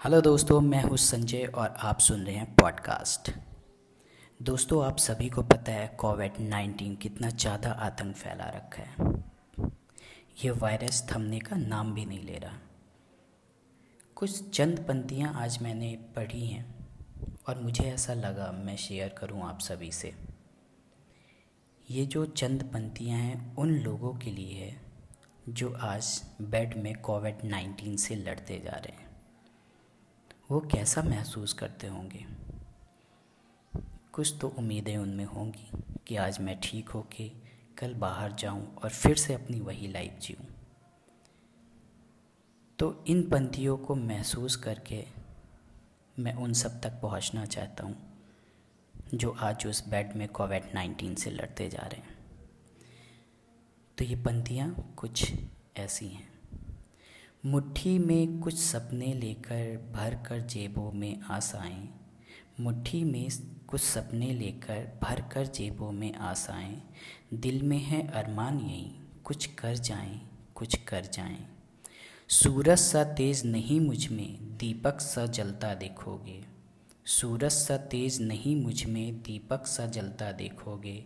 Hello दोस्तों, मैं हूँ संजय और आप सुन रहे हैं पॉडकास्ट। दोस्तों, आप सभी को पता है कोविड नाइन्टीन कितना ज़्यादा आतंक फैला रखा है। ये वायरस थमने का नाम भी नहीं ले रहा। कुछ चंद पंक्तियाँ आज मैंने पढ़ी हैं और मुझे ऐसा लगा, मैं शेयर करूँ आप सभी से। ये जो चंद पंक्तियाँ हैं, उन लोगों के लिए है जो आज बेड में कोविड नाइन्टीन से लड़ते जा रहे हैं। वो कैसा महसूस करते होंगे? कुछ तो उम्मीदें उनमें होंगी कि आज मैं ठीक होके कल बाहर जाऊँ और फिर से अपनी वही लाइफ जीऊं। तो इन पंथियों को महसूस करके मैं उन सब तक पहुँचना चाहता हूँ, जो आज उस बेड में कोविड नाइन्टीन से लड़ते जा रहे हैं। तो ये पंथियाँ कुछ ऐसी हैं। मुट्ठी में कुछ सपने लेकर भर कर जेबों में आशाएँ मुट्ठी में कुछ सपने लेकर भर कर जेबों में आशाएँ दिल में है अरमान यही, कुछ कर जाएँ, कुछ कर जाएँ। सूरज सा तेज़ नहीं मुझमें, दीपक सा जलता देखोगे। सूरज सा तेज़ नहीं मुझमें, दीपक सा जलता देखोगे।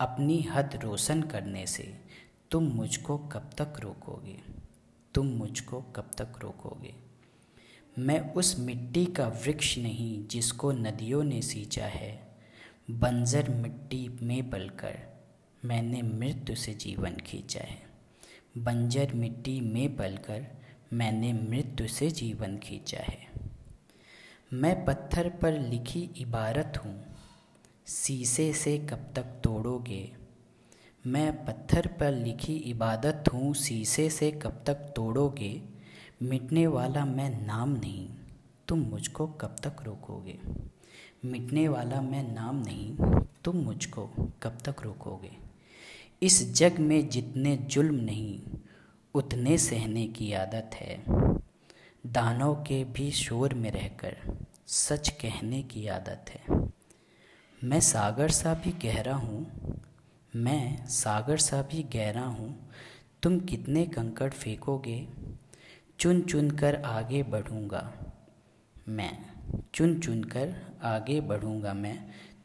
अपनी हद रोशन करने से तुम मुझको कब तक रोकोगे? तुम मुझको कब तक रोकोगे? मैं उस मिट्टी का वृक्ष नहीं जिसको नदियों ने सींचा है। बंजर मिट्टी में पलकर मैंने मृत्यु से जीवन खींचा है। बंजर मिट्टी में पलकर मैंने मृत्यु से जीवन खींचा है। मैं पत्थर पर लिखी इबारत हूँ। शीशे से कब तक तोड़ोगे? मैं पत्थर पर लिखी इबादत हूँ, शीशे से कब तक तोड़ोगे? मिटने वाला मैं नाम नहीं, तुम मुझको कब तक रोकोगे? मिटने वाला मैं नाम नहीं, तुम मुझको कब तक रोकोगे? इस जग में जितने जुल्म नहीं, उतने सहने की आदत है। दानों के भी शोर में रहकर सच कहने की आदत है। मैं सागर सा भी गहरा हूँ मैं सागर सा भी गहरा हूँ, तुम कितने कंकड़ फेंकोगे? चुन चुन कर आगे बढ़ूँगा मैं, चुन चुन कर आगे बढ़ूँगा मैं।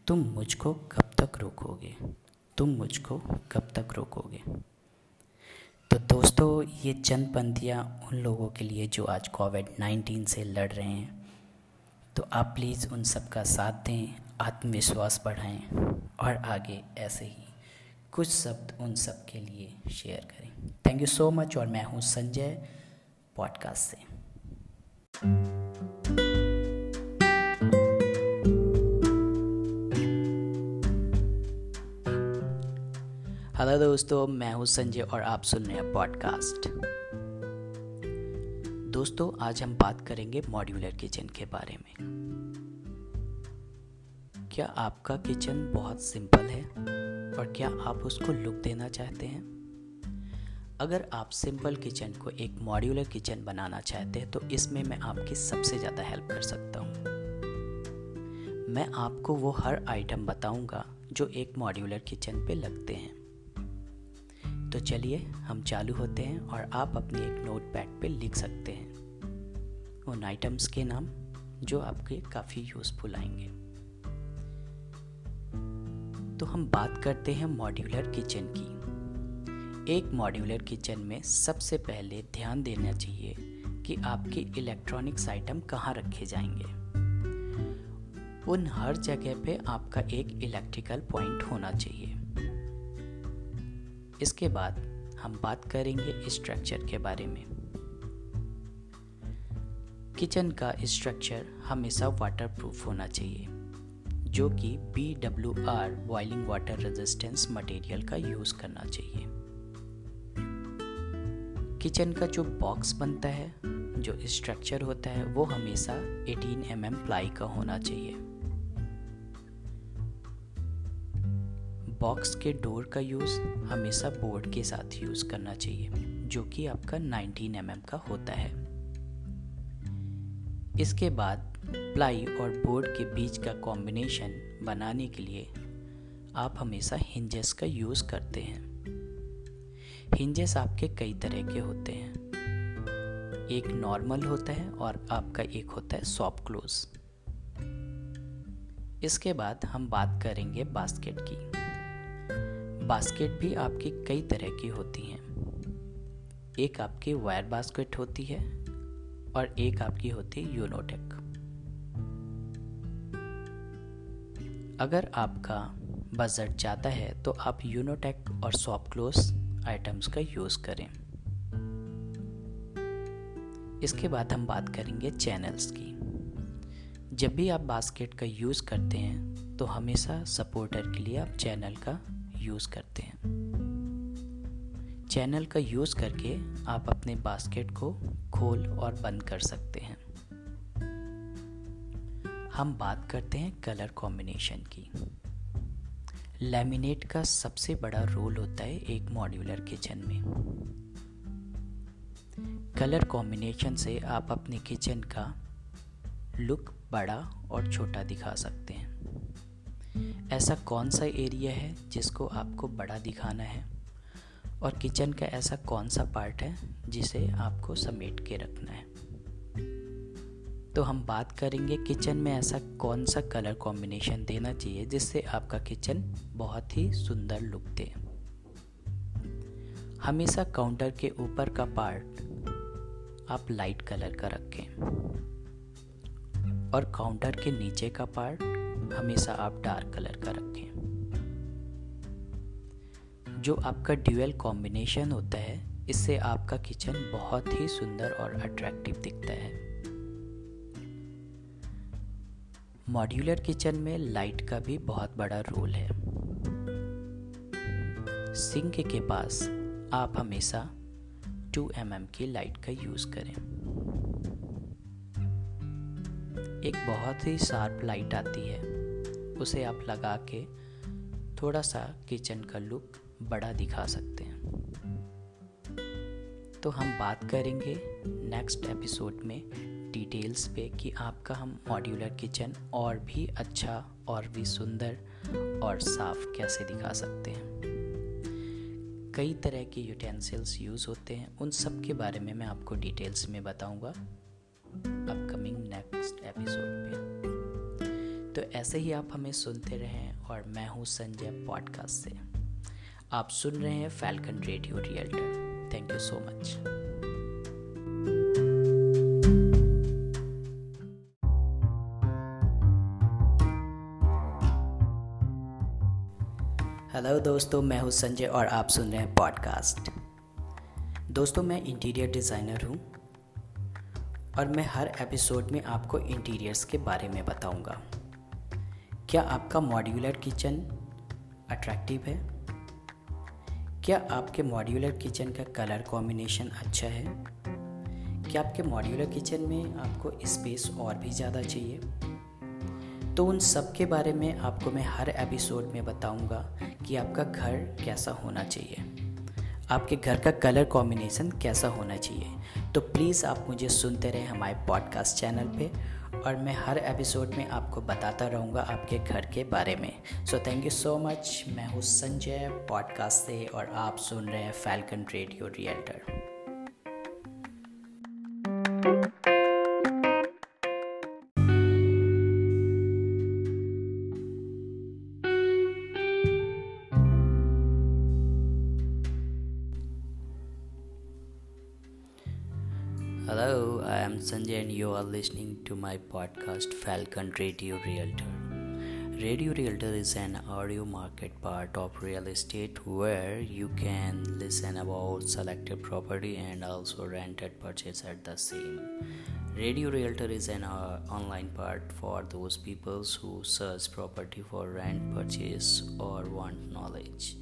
तुम मुझको कब तक रोकोगे? तुम मुझको कब तक रोकोगे? तो दोस्तों, ये चंद पंथियाँ उन लोगों के लिए जो आज कोविड नाइन्टीन से लड़ रहे हैं तो आप प्लीज़ उन सबका साथ दें, आत्मविश्वास बढ़ाएँ और आगे ऐसे ही कुछ शब्द उन सब के लिए शेयर करें। थैंक यू सो मच और मैं हूँ संजय पॉडकास्ट से। हेलो दोस्तों, मैं हूँ संजय और आप सुन रहे हैं पॉडकास्ट दोस्तों, आज हम बात करेंगे मॉड्यूलर किचन के बारे में। क्या आपका किचन बहुत सिंपल है? और क्या आप उसको लुक देना चाहते हैं? अगर आप सिंपल किचन को एक मॉड्यूलर किचन बनाना चाहते हैं तो इसमें मैं आपकी सबसे ज़्यादा हेल्प कर सकता हूँ। मैं आपको वो हर आइटम बताऊँगा जो एक मॉड्यूलर किचन पे लगते हैं। तो चलिए, हम चालू होते हैं और आप अपनी एक नोट पैड पर लिख सकते हैं। उन आइटम्स के नाम जो आपके काफ़ी यूज़फुल आएँगे। तो हम बात करते हैं मॉड्यूलर किचन की। एक मॉड्यूलर किचन में सबसे पहले ध्यान देना चाहिए कि आपके इलेक्ट्रॉनिक्स आइटम कहाँ रखे जाएँगे। उन हर जगह पे आपका एक इलेक्ट्रिकल पॉइंट होना चाहिए। इसके बाद हम बात करेंगे स्ट्रक्चर के बारे में। किचन का स्ट्रक्चर हमेशा वाटरप्रूफ होना चाहिए। जो कि B W R boiling water resistance material का यूज़ करना चाहिए। किचन का जो बॉक्स बनता है, जो स्ट्रक्चर होता है, वो हमेशा 18 एम mm प्लाई का होना चाहिए। बॉक्स के डोर का यूज़ हमेशा बोर्ड के साथ यूज़ करना चाहिए, जो कि आपका 19 एम mm का होता है। इसके बाद प्लाई और बोर्ड के बीच का कॉम्बिनेशन बनाने के लिए आप हमेशा हिंजेस का यूज़ करते हैं। हिंजेस आपके कई तरह के होते हैं। एक नॉर्मल होता है और आपका एक होता है सॉफ्ट क्लोज इसके बाद हम बात करेंगे बास्केट की। बास्केट भी आपकी कई तरह की होती हैं। एक आपकी वायर बास्केट होती है। और एक आपकी होती है यूनोटेक। अगर आपका बजट ज़्यादा है तो आप यूनोटेक और सॉफ्ट क्लोज आइटम्स का यूज़ करें। इसके बाद हम बात करेंगे चैनल्स की। जब भी आप बास्केट का यूज़ करते हैं तो हमेशा सपोर्टर के लिए आप चैनल का यूज़ करते हैं। चैनल का यूज़ करके आप अपने बास्केट को खोल और बंद कर सकते हैं। हम बात करते हैं कलर कॉम्बिनेशन की। लैमिनेट का सबसे बड़ा रोल होता है एक मॉड्यूलर किचन में। कलर कॉम्बिनेशन से आप अपने किचन का लुक बड़ा और छोटा दिखा सकते हैं। ऐसा कौन सा एरिया है जिसको आपको बड़ा दिखाना है? और किचन का ऐसा कौन सा पार्ट है जिसे आपको समेट के रखना है? तो हम बात करेंगे किचन में ऐसा कौन सा कलर कॉम्बिनेशन देना चाहिए जिससे आपका किचन बहुत ही सुंदर लुक दे हमेशा काउंटर के ऊपर का पार्ट आप लाइट कलर का रखें। और काउंटर के नीचे का पार्ट हमेशा आप डार्क कलर का रखें। जो आपका ड्यूअल कॉम्बिनेशन होता है, इससे आपका किचन बहुत ही सुंदर और अट्रैक्टिव दिखता है। मॉड्यूलर किचन में लाइट का भी बहुत बड़ा रोल है। सिंक के पास आप हमेशा 2 एम mm की लाइट का यूज़ करें। एक बहुत ही शार्प लाइट आती है, उसे आप लगा के थोड़ा सा किचन का लुक बड़ा दिखा सकते हैं। तो हम बात करेंगे नेक्स्ट एपिसोड में डिटेल्स पे कि आपका हम मॉड्यूलर किचन और भी अच्छा और भी सुंदर और साफ़ कैसे दिखा सकते हैं। कई तरह के यूटेंसिल्स यूज़ होते हैं। उन सब के बारे में मैं आपको डिटेल्स में बताऊँगा अपकमिंग नेक्स्ट एपिसोड पे। तो ऐसे ही आप हमें सुनते रहें और मैं हूँ संजय पॉडकास्ट से। आप सुन रहे हैं Falcon radio realtor thank you so much hello दोस्तों, मैं हूँ संजय और आप सुन रहे हैं पॉडकास्ट दोस्तों, मैं इंटीरियर डिज़ाइनर हूँ और मैं हर एपिसोड में आपको इंटीरियर्स के बारे में बताऊँगा। क्या आपका मॉड्यूलर किचन अट्रैक्टिव है? क्या आपके मॉड्यूलर किचन का कलर कॉम्बिनेशन अच्छा है? क्या आपके मॉड्यूलर किचन में आपको स्पेस और भी ज़्यादा चाहिए? तो उन सब के बारे में आपको मैं हर एपिसोड में बताऊँगा कि आपका घर कैसा होना चाहिए। आपके घर का कलर कॉम्बिनेशन कैसा होना चाहिए। तो प्लीज़ आप मुझे सुनते रहें हमारे पॉडकास्ट चैनल पे और मैं हर एपिसोड में आपको बताता रहूँगा आपके घर के बारे में। So thank you so much मैं हूँ संजय पॉडकास्ट से और आप सुन रहे हैं Falcon radio realtor Hello, I am Sanjay and you are listening to my podcast Falcon Radio Realtor. Radio Realtor is an audio market part of real estate where you can listen about selected property and also rented purchase at the same. Radio Realtor is an uh, online part for those people who search property for rent purchase or want knowledge.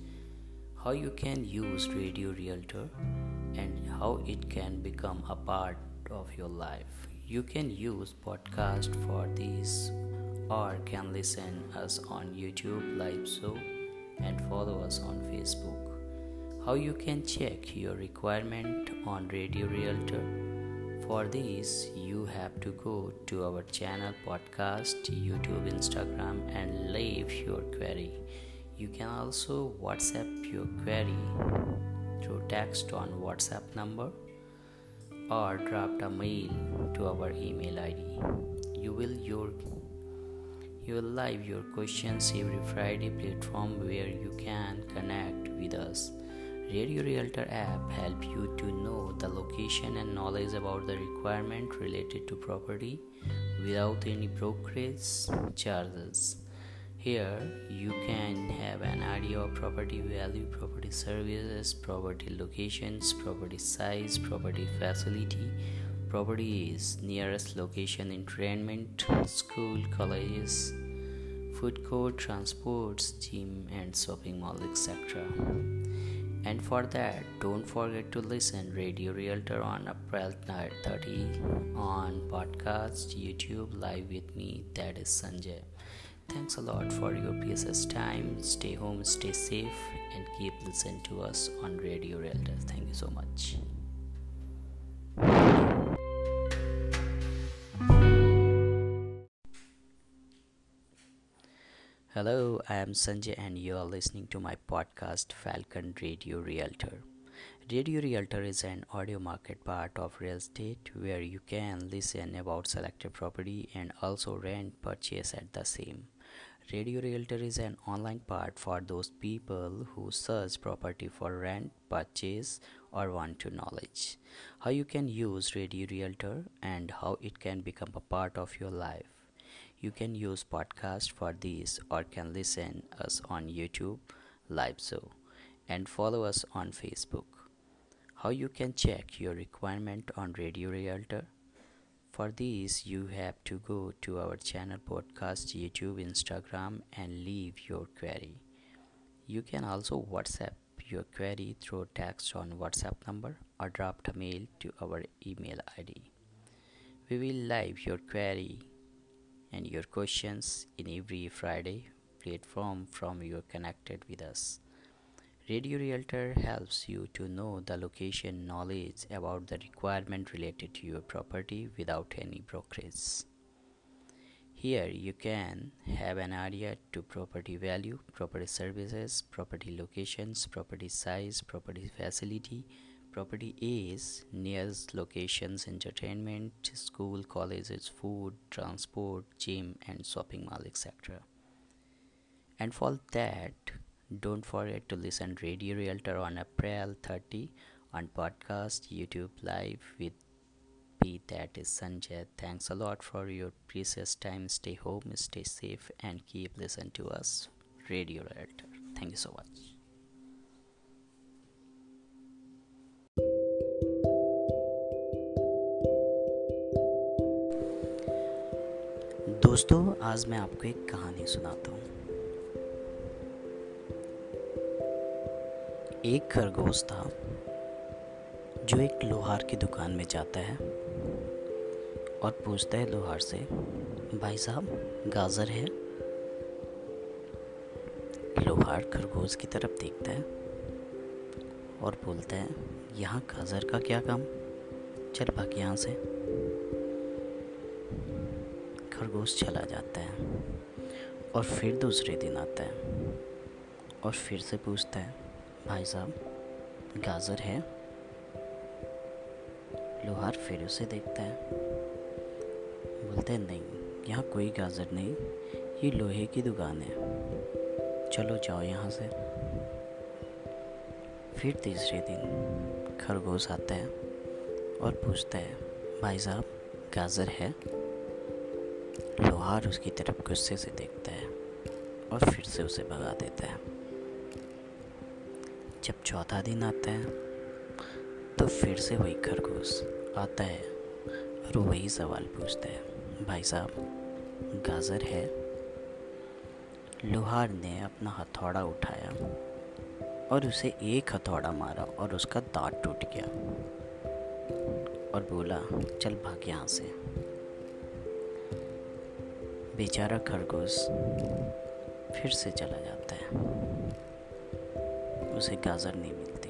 How you can use Radio Realtor and how it can become a part of your life. You can use podcast for these or can listen us on YouTube live show and follow us on Facebook. How you can check your requirement on Radio Realtor. For this, you have to go to our channel podcast, YouTube, Instagram and leave your query. You can also WhatsApp your query through text on WhatsApp number or draft a mail to our email ID. You will your you will live your questions every Friday platform where you can connect with us. Radio Realtor app help you to know the location and knowledge about the requirement related to property without any brokerage charges. Here you can have an idea of property value, property services, property locations, property size, property facility, property is nearest location entertainment, school, colleges, food court, transports, gym and shopping mall, etc. And for that, don't forget to listen Radio Realtor on April 30 on podcast, YouTube, live with me. That is Sanjay. Thanks a lot for your precious time. Stay home, stay safe, and keep listening to us on Radio Realtor. Thank you so much. Hello, I am Sanjay, and you are listening to my podcast Falcon Radio Realtor. Radio Realtor is an audio market part of real estate where you can listen about selected property and also rent purchase at the same. Radio Realtor is an online part for those people who search property for rent, purchase, or want to knowledge how you can use Radio Realtor and how it can become a part of your life. You can use podcast for this or can listen us on YouTube live show and follow us on Facebook. How you can check your requirement on Radio Realtor? For this you have to go to our channel podcast YouTube Instagram and leave your query. You can also WhatsApp your query through text on WhatsApp number or drop a mail to our email ID. We will live your query and your questions in every Friday platform from your connected with us. Radio Realtor helps you to know the location knowledge about the requirement related to your property without any brokerage. Here you can have an idea to property value, property services, property locations, property size, property facility, Property is nearest locations, entertainment, school, colleges, food, transport, gym, and shopping mall, etc. And for that, don't forget to listen Radio Realtor on April 30 on podcast, YouTube Live with me. That is Sanjay. Thanks a lot for your precious time. Stay home, stay safe, and keep listening to us. Radio Realtor. Thank you so much. दोस्तों, आज मैं आपको एक कहानी सुनाता हूँ। एक खरगोश था, जो एक लोहार की दुकान में जाता है और पूछता है लोहार से, भाई साहब, गाजर है? लोहार खरगोश की तरफ़ देखता है और बोलता है, यहाँ गाजर का क्या काम? चल भाग यहाँ से। खरगोश चला जाता है और फिर दूसरे दिन आता है और फिर से पूछता है, भाई साहब, गाजर है? लोहार फिर उसे देखता है। बोलते हैं, नहीं, यहाँ कोई गाजर नहीं, ये लोहे की दुकान है। चलो जाओ यहाँ से। फिर तीसरे दिन खरगोश आता है और पूछता है, भाई साहब, गाजर है? लोहार उसकी तरफ़ गुस्से से देखता है और फिर से उसे भगा देता है। जब चौथा दिन आता है तो फिर से वही खरगोश आता है और वही सवाल पूछता है, भाई साहब, गाजर है? लोहार ने अपना हथौड़ा उठाया और उसे एक हथौड़ा मारा और उसका दांत टूट गया और बोला, चल भाग यहाँ से। बेचारा खरगोश फिर से चला जाता है। उसे गाजर नहीं मिलती।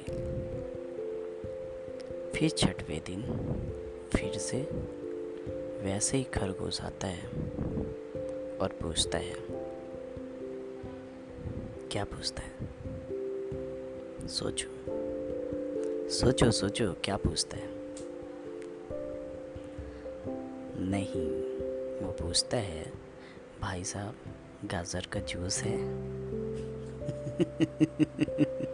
फिर छठवें दिन फिर से वैसे ही खरगोश आता है और पूछता है, क्या पूछता है? सोचो सोचो सोचो, क्या पूछता है? नहीं, वो पूछता है भाई साहब गाजर का जूस है।